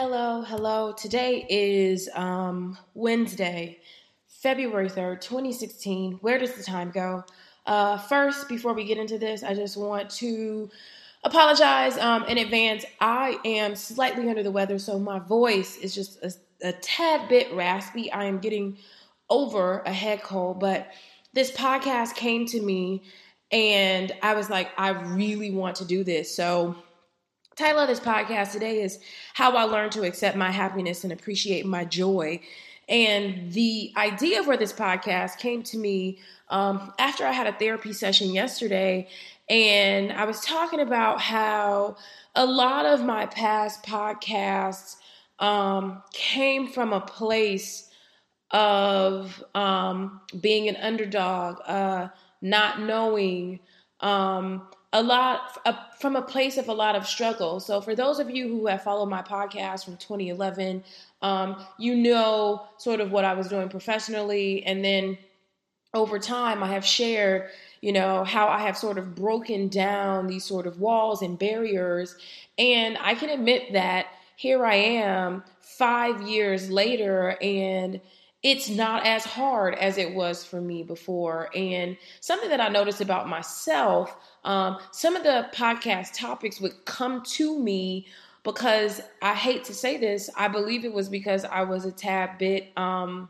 Hello, hello. Today is um, Wednesday, February 3rd, 2016. Where does the time go? Uh, first, before we get into this, I just want to apologize um, in advance. I am slightly under the weather, so my voice is just a, a tad bit raspy. I am getting over a head cold, but this podcast came to me and I was like, I really want to do this. So, title of this podcast today is How I Learned to Accept My Happiness and Appreciate My Joy. And the idea for this podcast came to me um, after I had a therapy session yesterday. And I was talking about how a lot of my past podcasts um, came from a place of um, being an underdog, uh, not knowing, um, a lot uh, from a place of a lot of struggle. So, for those of you who have followed my podcast from 2011, um, you know sort of what I was doing professionally. And then over time, I have shared, you know, how I have sort of broken down these sort of walls and barriers. And I can admit that here I am five years later, and it's not as hard as it was for me before. And something that I noticed about myself, um, some of the podcast topics would come to me because I hate to say this, I believe it was because I was a tad bit um,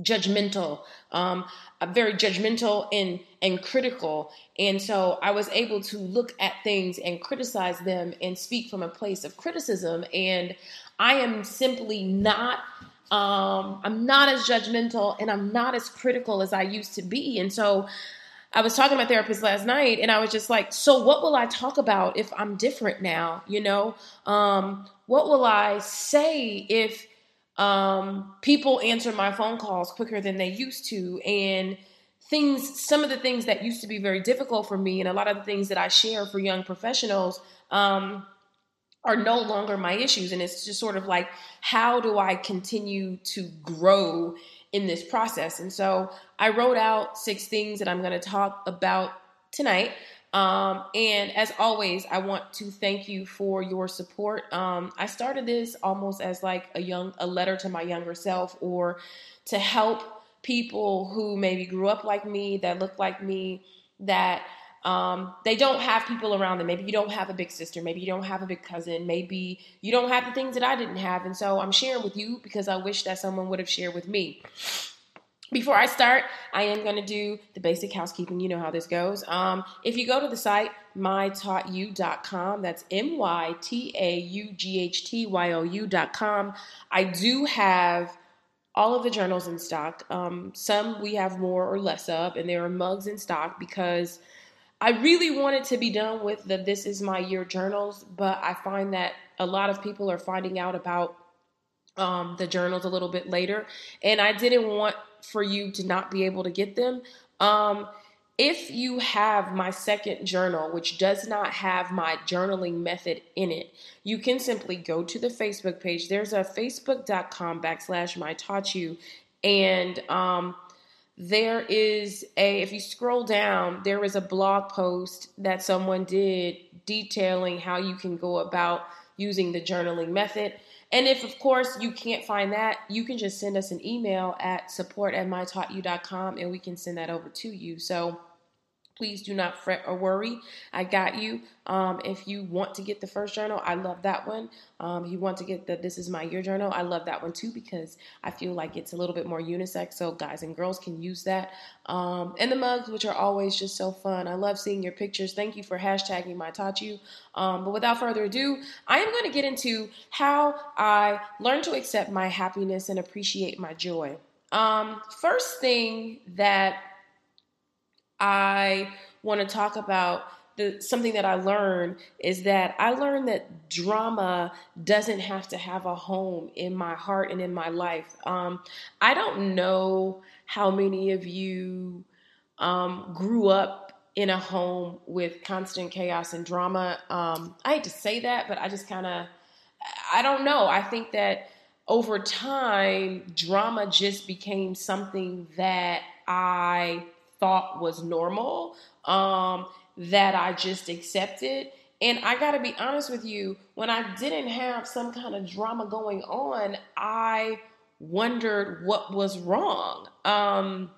judgmental, um, very judgmental and and critical, and so I was able to look at things and criticize them and speak from a place of criticism. And I am simply not um, I'm not as judgmental and I'm not as critical as I used to be. And so I was talking to my therapist last night and I was just like, so what will I talk about if I'm different now? You know, um, what will I say if um, people answer my phone calls quicker than they used to? And things, some of the things that used to be very difficult for me and a lot of the things that I share for young professionals, um, are no longer my issues. And it's just sort of like, how do I continue to grow in this process? And so I wrote out six things that I'm going to talk about tonight. Um, and as always, I want to thank you for your support. Um, I started this almost as like a young, a letter to my younger self or to help people who maybe grew up like me, that look like me, that um, they don't have people around them. Maybe you don't have a big sister. Maybe you don't have a big cousin. Maybe you don't have the things that I didn't have. And so I'm sharing with you because I wish that someone would have shared with me. Before I start, I am going to do the basic housekeeping. You know how this goes. Um, if you go to the site, mytaughtyou.com, that's M Y T A U G H T Y O U.com, I do have all of the journals in stock. Um, some we have more or less of, and there are mugs in stock because I really wanted to be done with the This Is My Year journals, but I find that a lot of people are finding out about um, the journals a little bit later, and I didn't want for you to not be able to get them. Um, if you have my second journal, which does not have my journaling method in it, you can simply go to the Facebook page. There's a facebook.com backslash my taught you, and um, there is a if you scroll down there is a blog post that someone did detailing how you can go about using the journaling method. And if of course you can't find that you can just send us an email at support at mytaughtyou.com and we can send that over to you. So Please do not fret or worry. I got you. Um, if you want to get the first journal, I love that one. Um, if you want to get the This Is My Year journal, I love that one too because I feel like it's a little bit more unisex, so guys and girls can use that. Um, and the mugs, which are always just so fun. I love seeing your pictures. Thank you for hashtagging my taught you. Um, but without further ado, I am going to get into how I learned to accept my happiness and appreciate my joy. Um, first thing that I want to talk about the, something that I learned is that I learned that drama doesn't have to have a home in my heart and in my life. Um, I don't know how many of you um, grew up in a home with constant chaos and drama. Um, I hate to say that, but I just kind of, I don't know. I think that over time, drama just became something that I thought was normal um, that I just accepted. And I got to be honest with you, when I didn't have some kind of drama going on, I wondered what was wrong. Um,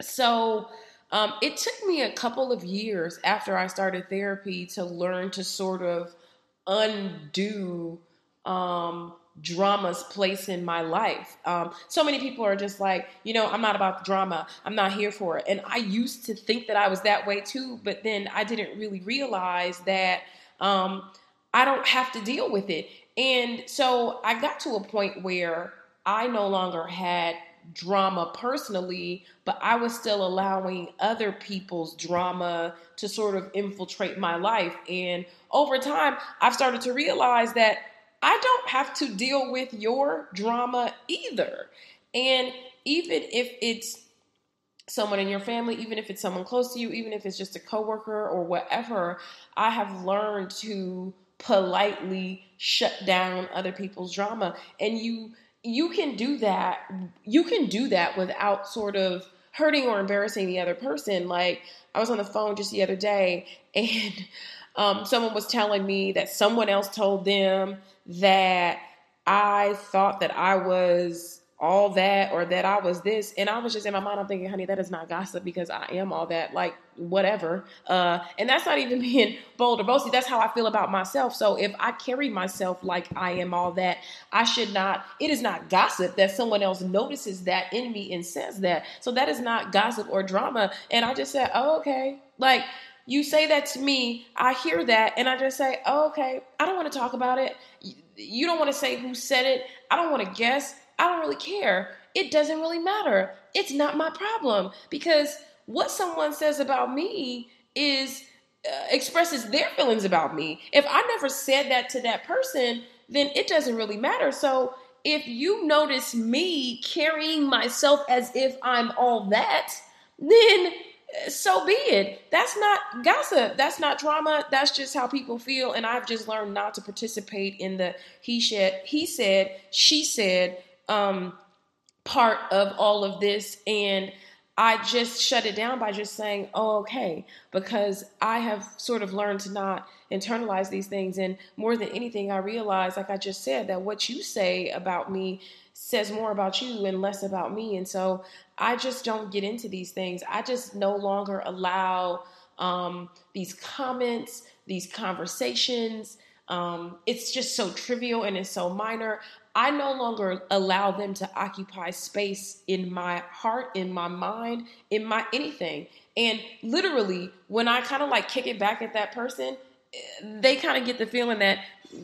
so um, it took me a couple of years after I started therapy to learn to sort of undo um, drama's place in my life. Um, so many people are just like, you know, I'm not about the drama. I'm not here for it. And I used to think that I was that way too, but then I didn't really realize that um, I don't have to deal with it. And so I got to a point where I no longer had drama personally, but I was still allowing other people's drama to sort of infiltrate my life. And over time, I've started to realize that I don't have to deal with your drama either. And even if it's someone in your family, even if it's someone close to you, even if it's just a coworker or whatever, I have learned to politely shut down other people's drama. And you you can do that. You can do that without sort of hurting or embarrassing the other person. Like I was on the phone just the other day and um, someone was telling me that someone else told them that I thought that I was all that or that I was this. And I was just in my mind, I'm thinking, honey, that is not gossip because I am all that. Like, whatever. Uh, and that's not even being bold or boasty. That's how I feel about myself. So if I carry myself like I am all that, I should not, it is not gossip that someone else notices that in me and says that. So that is not gossip or drama. And I just said, oh, okay. Like, you say that to me, I hear that, and I just say, oh, okay, I don't want to talk about it. You don't want to say who said it. I don't want to guess. I don't really care. It doesn't really matter. It's not my problem because what someone says about me is uh, expresses their feelings about me. If I never said that to that person, then it doesn't really matter. So if you notice me carrying myself as if I'm all that, then so be it. That's not gossip. That's not drama. That's just how people feel. And I've just learned not to participate in the he said, he said, she said um, part of all of this. And I just shut it down by just saying, oh, okay, because I have sort of learned to not internalize these things. And more than anything, I realize, like I just said, that what you say about me says more about you and less about me. And so I just don't get into these things. I just no longer allow um, these comments, these conversations. Um, it's just so trivial and it's so minor. I no longer allow them to occupy space in my heart, in my mind, in my anything. And literally, when I kind of like kick it back at that person, they kind of get the feeling that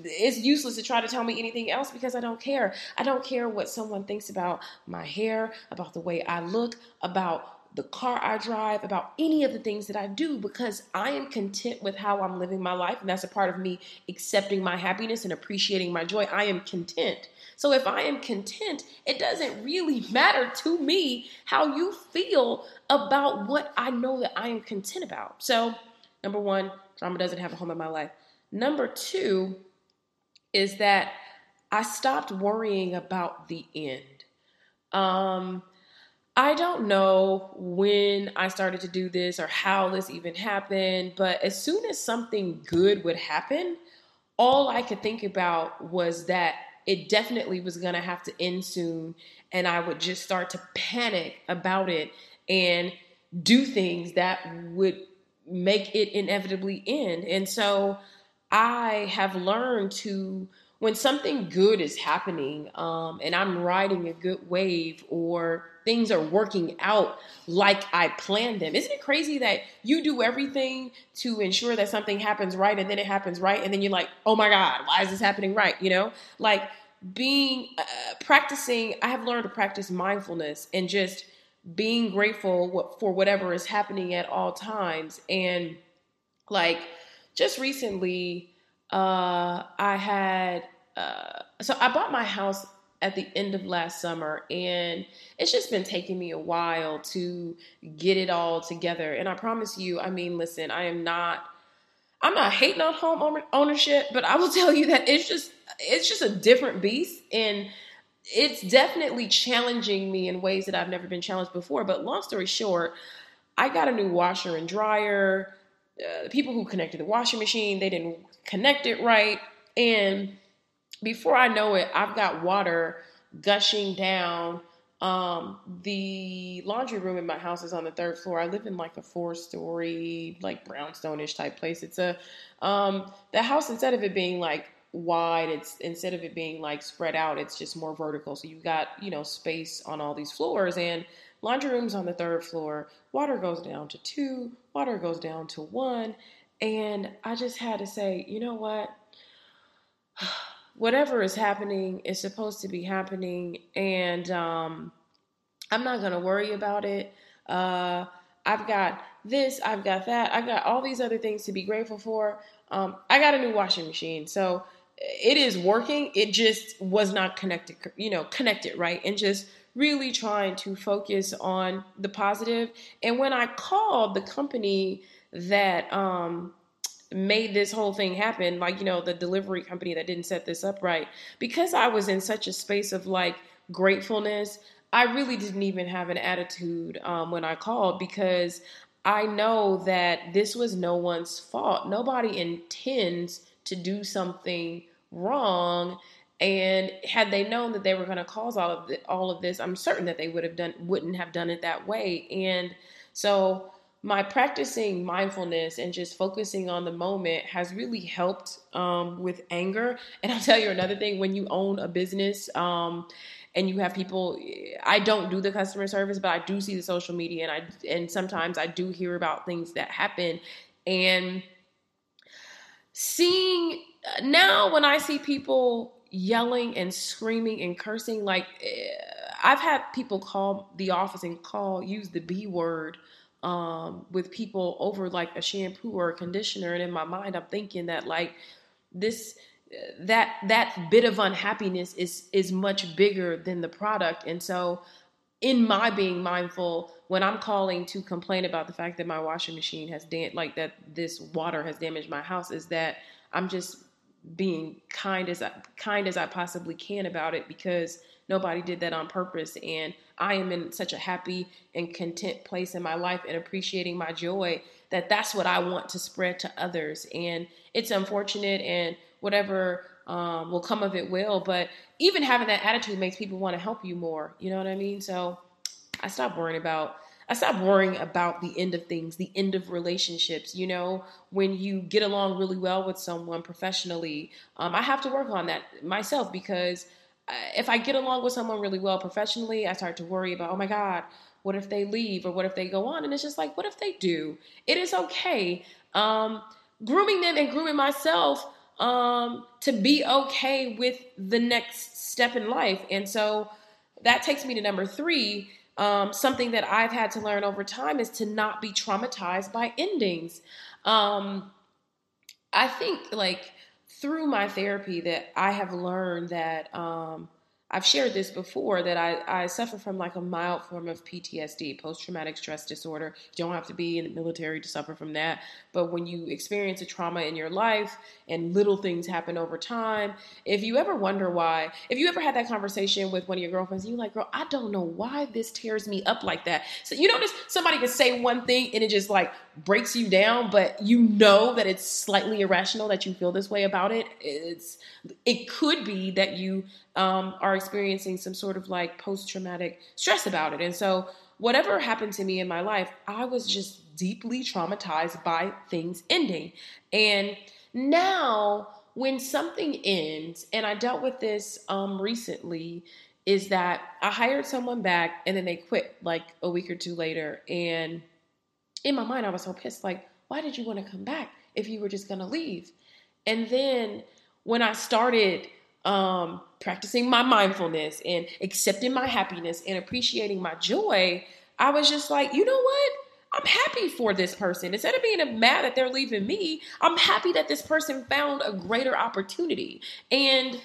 it's useless to try to tell me anything else because I don't care. I don't care what someone thinks about my hair, about the way I look, about the car I drive, about any of the things that I do because I am content with how I'm living my life. And that's a part of me accepting my happiness and appreciating my joy. I am content. So if I am content, it doesn't really matter to me how you feel about what I know that I am content about. So, number one, drama doesn't have a home in my life. Number two is that I stopped worrying about the end. Um, I don't know when I started to do this or how this even happened, but as soon as something good would happen, all I could think about was that it definitely was going to have to end soon. And I would just start to panic about it and do things that would make it inevitably end. And so I have learned to when something good is happening um, and I'm riding a good wave or things are working out like I planned them. Isn't it crazy that you do everything to ensure that something happens right and then it happens right and then you're like, oh my God, why is this happening right? You know, like being uh, practicing, I have learned to practice mindfulness and just being grateful for whatever is happening at all times. And like just recently, uh, I had uh, so I bought my house at the end of last summer, and it's just been taking me a while to get it all together. And I promise you, I mean, listen, I am not. I'm not hating on home ownership, but I will tell you that it's just it's just a different beast and it's definitely challenging me in ways that I've never been challenged before. But long story short, I got a new washer and dryer uh, the people who connected the washing machine, they didn't connect it right. And before I know it, I've got water gushing down. Um, the laundry room in my house is on the third floor. I live in like a four story, like brownstone-ish type place. It's a, um, the house, instead of it being like wide, it's instead of it being like spread out, it's just more vertical. So you've got, you know, space on all these floors and laundry room's on the third floor. Water goes down to two, water goes down to one. And I just had to say, you know what? Whatever is happening is supposed to be happening, and um, I'm not gonna worry about it. Uh, I've got this, I've got that, I've got all these other things to be grateful for. Um, I got a new washing machine, so it is working. It just was not connected, you know, connected right, and just really trying to focus on the positive. And when I called the company that um, made this whole thing happen, like, you know, the delivery company that didn't set this up right, because I was in such a space of like gratefulness, I really didn't even have an attitude um, when I called because I know that this was no one's fault. Nobody intends to do something wrong. And had they known that they were going to cause all of the, all of this, I'm certain that they would have done wouldn't have done it that way. And so my practicing mindfulness and just focusing on the moment has really helped um, with anger. And I'll tell you another thing: when you own a business. Um, and you have people i don't do the customer service but i do see the social media and i and sometimes i do hear about things that happen and seeing now when i see people yelling and screaming and cursing like eh, i've had people call the office and call use the b word um, with people over like a shampoo or a conditioner, and in my mind, I'm thinking that like this that that bit of unhappiness is is much bigger than the product, and so in my being mindful when I'm calling to complain about the fact that my washing machine has dam- like that this water has damaged my house is that I'm just being kind as I, kind as I possibly can about it because nobody did that on purpose and I am in such a happy and content place in my life and appreciating my joy that that's what I want to spread to others. And it's unfortunate and whatever um, will come of it will. But even having that attitude makes people want to help you more. You know what I mean? So I stopped worrying about. I stopped worrying about the end of things, the end of relationships. You know, when you get along really well with someone professionally, um, I have to work on that myself because if I get along with someone really well professionally, I start to worry about, oh my God, what if they leave or what if they go on? And it's just like, what if they do? It is okay. Um, grooming them and grooming myself um, to be okay with the next step in life. And so that takes me to number three. Um, something that I've had to learn over time is to not be traumatized by endings. Um, I think like through my therapy that I have learned that um, I've shared this before that I, I suffer from like a mild form of PTSD, post traumatic stress disorder. You don't have to be in the military to suffer from that. But when you experience a trauma in your life and little things happen over time, if you ever wonder why, if you ever had that conversation with one of your girlfriends, you're like, girl, I don't know why this tears me up like that. So you notice somebody can say one thing and it just like breaks you down, but you know that it's slightly irrational that you feel this way about it. It's it could be that you um, are experiencing some sort of like post traumatic stress about it. And so, whatever happened to me in my life, I was just deeply traumatized by things ending. And now, when something ends, and I dealt with this um, recently, is that I hired someone back and then they quit like a week or two later. And in my mind, I was so pissed like, why did you want to come back if you were just going to leave? And then when I started um, practicing my mindfulness and accepting my happiness and appreciating my joy, I was just like, you know what? I'm happy for this person. Instead of being mad that they're leaving me, I'm happy that this person found a greater opportunity. And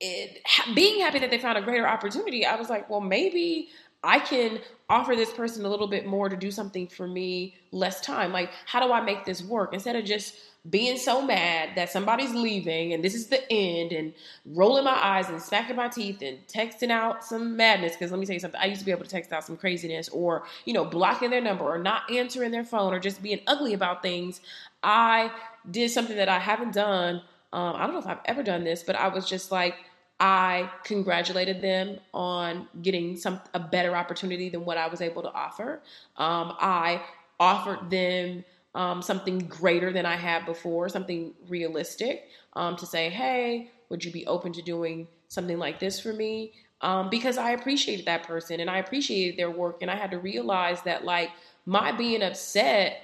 it, being happy that they found a greater opportunity, I was like, well, maybe I can offer this person a little bit more to do something for me less time. Like, how do I make this work? Instead of just being so mad that somebody's leaving and this is the end and rolling my eyes and smacking my teeth and texting out some madness because let me tell you something i used to be able to text out some craziness or you know blocking their number or not answering their phone or just being ugly about things i did something that i haven't done um, i don't know if i've ever done this but i was just like i congratulated them on getting some a better opportunity than what i was able to offer um, i offered them um, something greater than I had before, something realistic, um, to say, hey, would you be open to doing something like this for me? Um, because I appreciated that person and I appreciated their work, and I had to realize that like my being upset.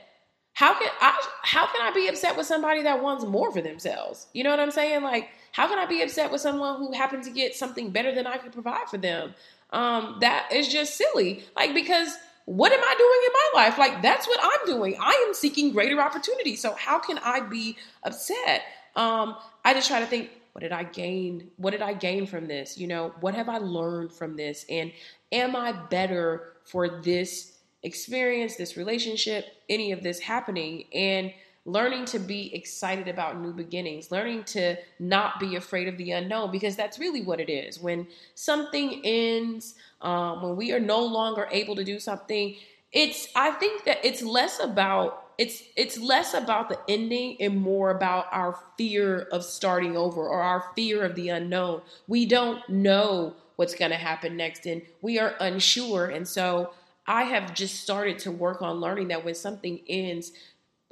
How can I how can I be upset with somebody that wants more for themselves? You know what I'm saying? Like, how can I be upset with someone who happened to get something better than I could provide for them? Um, that is just silly. Like because what am I doing in my life? Like that's what I'm doing. I am seeking greater opportunity. So how can I be upset? Um, I just try to think, what did I gain? What did I gain from this? You know, what have I learned from this? And am I better for this experience, this relationship, any of this happening? And learning to be excited about new beginnings, learning to not be afraid of the unknown, because that's really what it is. When something ends, um, when we are no longer able to do something, it's I think that it's less about it's it's less about the ending and more about our fear of starting over or our fear of the unknown. We don't know what's going to happen next and we are unsure and so I have just started to work on learning that when something ends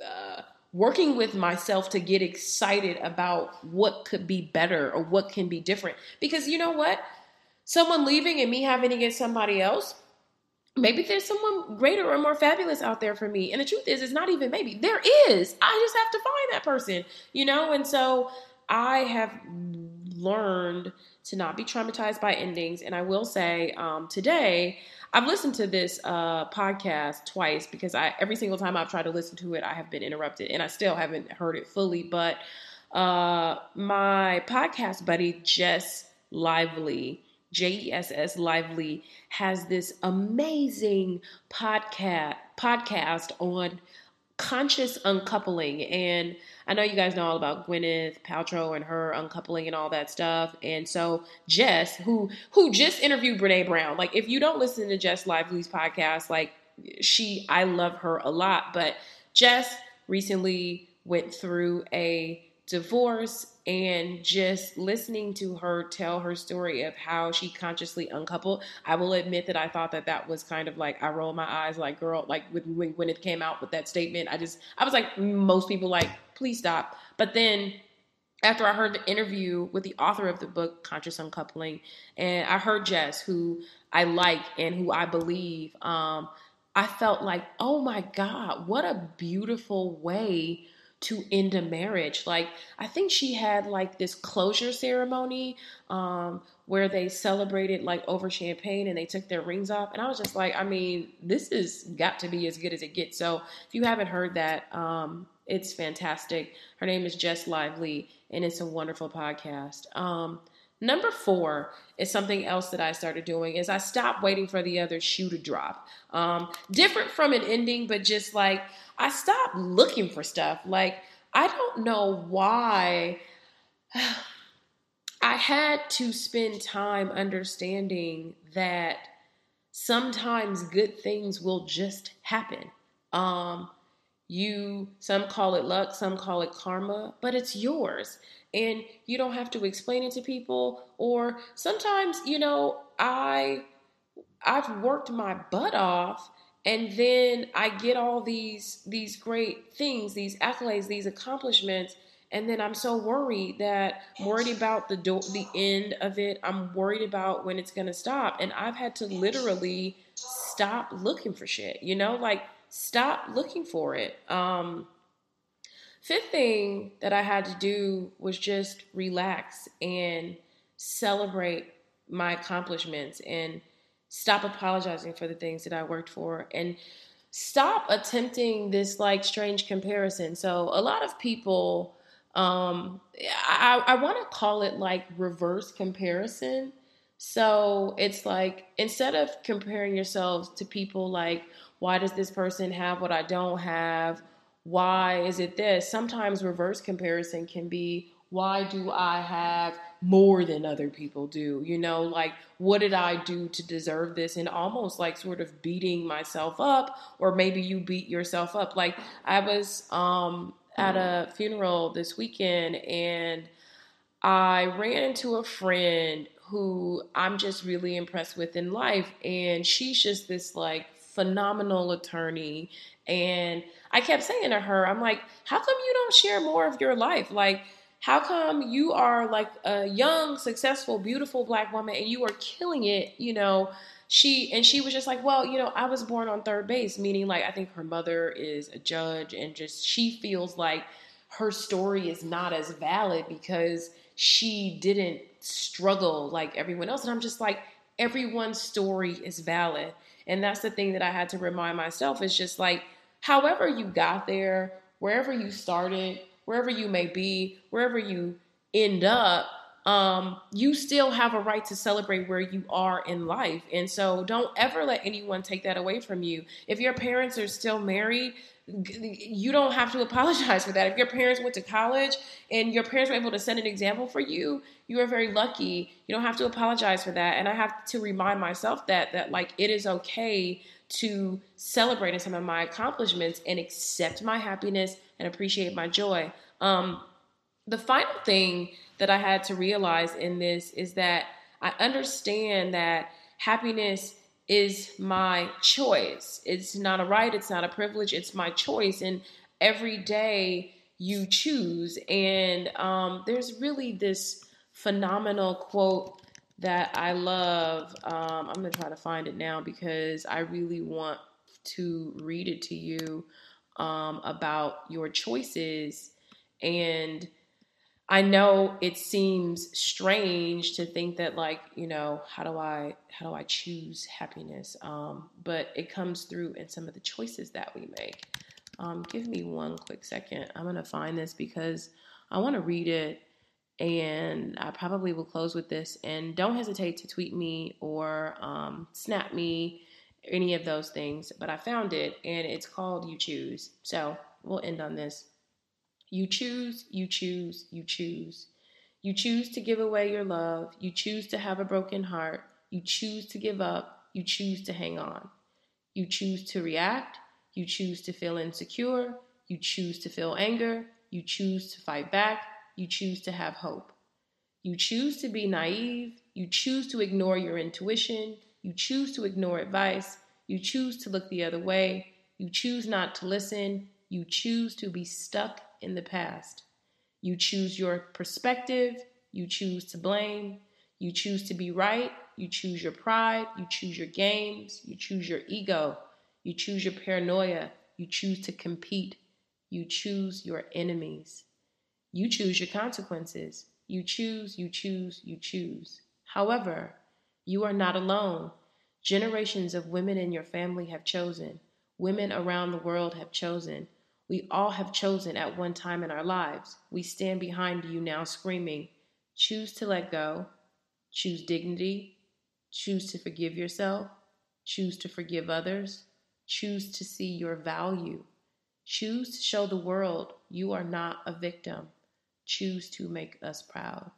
uh, working with myself to get excited about what could be better or what can be different. Because you know what? Someone leaving and me having to get somebody else, maybe there's someone greater or more fabulous out there for me. And the truth is, it's not even maybe. There is. I just have to find that person, you know? And so I have learned to not be traumatized by endings. And I will say um, today, I've listened to this uh, podcast twice because I every single time I've tried to listen to it, I have been interrupted, and I still haven't heard it fully. But uh, my podcast buddy Jess Lively, J E S S Lively, has this amazing podcast podcast on conscious uncoupling and I know you guys know all about Gwyneth Paltrow and her uncoupling and all that stuff. And so Jess, who who just interviewed Brene Brown, like if you don't listen to Jess Lively's podcast, like she I love her a lot, but Jess recently went through a divorce and just listening to her tell her story of how she consciously uncoupled i will admit that i thought that that was kind of like i rolled my eyes like girl like when, when it came out with that statement i just i was like most people like please stop. But then after I heard the interview with the author of the book, Conscious Uncoupling, and I heard Jess, who I like and who I believe, um, I felt like, oh my God, what a beautiful way to end a marriage. Like I think she had like this closure ceremony um, where they celebrated like over champagne and they took their rings off, and I was just like, I mean, this has got to be as good as it gets. So if you haven't heard that, um, it's fantastic. Her name is Jess Lively, and it's a wonderful podcast. Um, Number four is something else that I started doing is I stopped waiting for the other shoe to drop. Um, different from an ending, but just like I stopped looking for stuff. Like I don't know why I had to spend time understanding that sometimes good things will just happen. Um, you some call it luck, some call it karma, but it's yours and you don't have to explain it to people or sometimes you know i i've worked my butt off and then i get all these these great things these accolades these accomplishments and then i'm so worried that I'm worried about the do- the end of it i'm worried about when it's going to stop. And i've had to literally stop looking for shit you know like stop looking for it. Um Fifth thing that I had to do was just relax and celebrate my accomplishments and stop apologizing for the things that I worked for and stop attempting this like strange comparison. So a lot of people um I, I want to call it like reverse comparison. So it's like instead of comparing yourselves to people like why does this person have what I don't have why is it this? Sometimes reverse comparison can be why do I have more than other people do? You know, like what did I do to deserve this? And almost like sort of beating myself up, or maybe you beat yourself up. Like I was um, at a funeral this weekend and I ran into a friend who I'm just really impressed with in life. And she's just this like phenomenal attorney. And I kept saying to her, I'm like, how come you don't share more of your life? Like, how come you are like a young, successful, beautiful black woman and you are killing it, you know? She and she was just like, well, you know, I was born on third base, meaning like I think her mother is a judge and just she feels like her story is not as valid because she didn't struggle like everyone else. And I'm just like, everyone's story is valid. And that's the thing that I had to remind myself is just like, however you got there, wherever you started, wherever you may be, wherever you end up, um, you still have a right to celebrate where you are in life. And so don't ever let anyone take that away from you. If your parents are still married, you don't have to apologize for that. If your parents went to college and your parents were able to set an example for you, you are very lucky. You don't have to apologize for that. And I have to remind myself that that like it is okay to celebrate some of my accomplishments and accept my happiness and appreciate my joy. Um, the final thing that I had to realize in this is that I understand that happiness is my choice. It's not a right, it's not a privilege, it's my choice. And every day you choose. And um, there's really this phenomenal quote that I love. Um, I'm going to try to find it now because I really want to read it to you um, about your choices. And I know it seems strange to think that like, you know, how do I how do I choose happiness? Um, but it comes through in some of the choices that we make. Um, give me one quick second. I'm gonna find this because I want to read it, and I probably will close with this. And don't hesitate to tweet me or um, snap me, any of those things. But I found it, and it's called "You Choose." So we'll end on this. You choose, you choose, you choose. You choose to give away your love. You choose to have a broken heart. You choose to give up. You choose to hang on. You choose to react. You choose to feel insecure. You choose to feel anger. You choose to fight back. You choose to have hope. You choose to be naive. You choose to ignore your intuition. You choose to ignore advice. You choose to look the other way. You choose not to listen. You choose to be stuck in the past. You choose your perspective, you choose to blame, you choose to be right, you choose your pride, you choose your games, you choose your ego, you choose your paranoia, you choose to compete, you choose your enemies. You choose your consequences. You choose, you choose, you choose. However, you are not alone. Generations of women in your family have chosen. Women around the world have chosen. We all have chosen at one time in our lives. We stand behind you now screaming, choose to let go, choose dignity, choose to forgive yourself, choose to forgive others, choose to see your value, choose to show the world you are not a victim, choose to make us proud.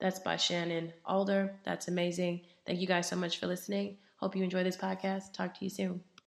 That's by Shannon Alder. That's amazing. Thank you guys so much for listening. Hope you enjoy this podcast. Talk to you soon.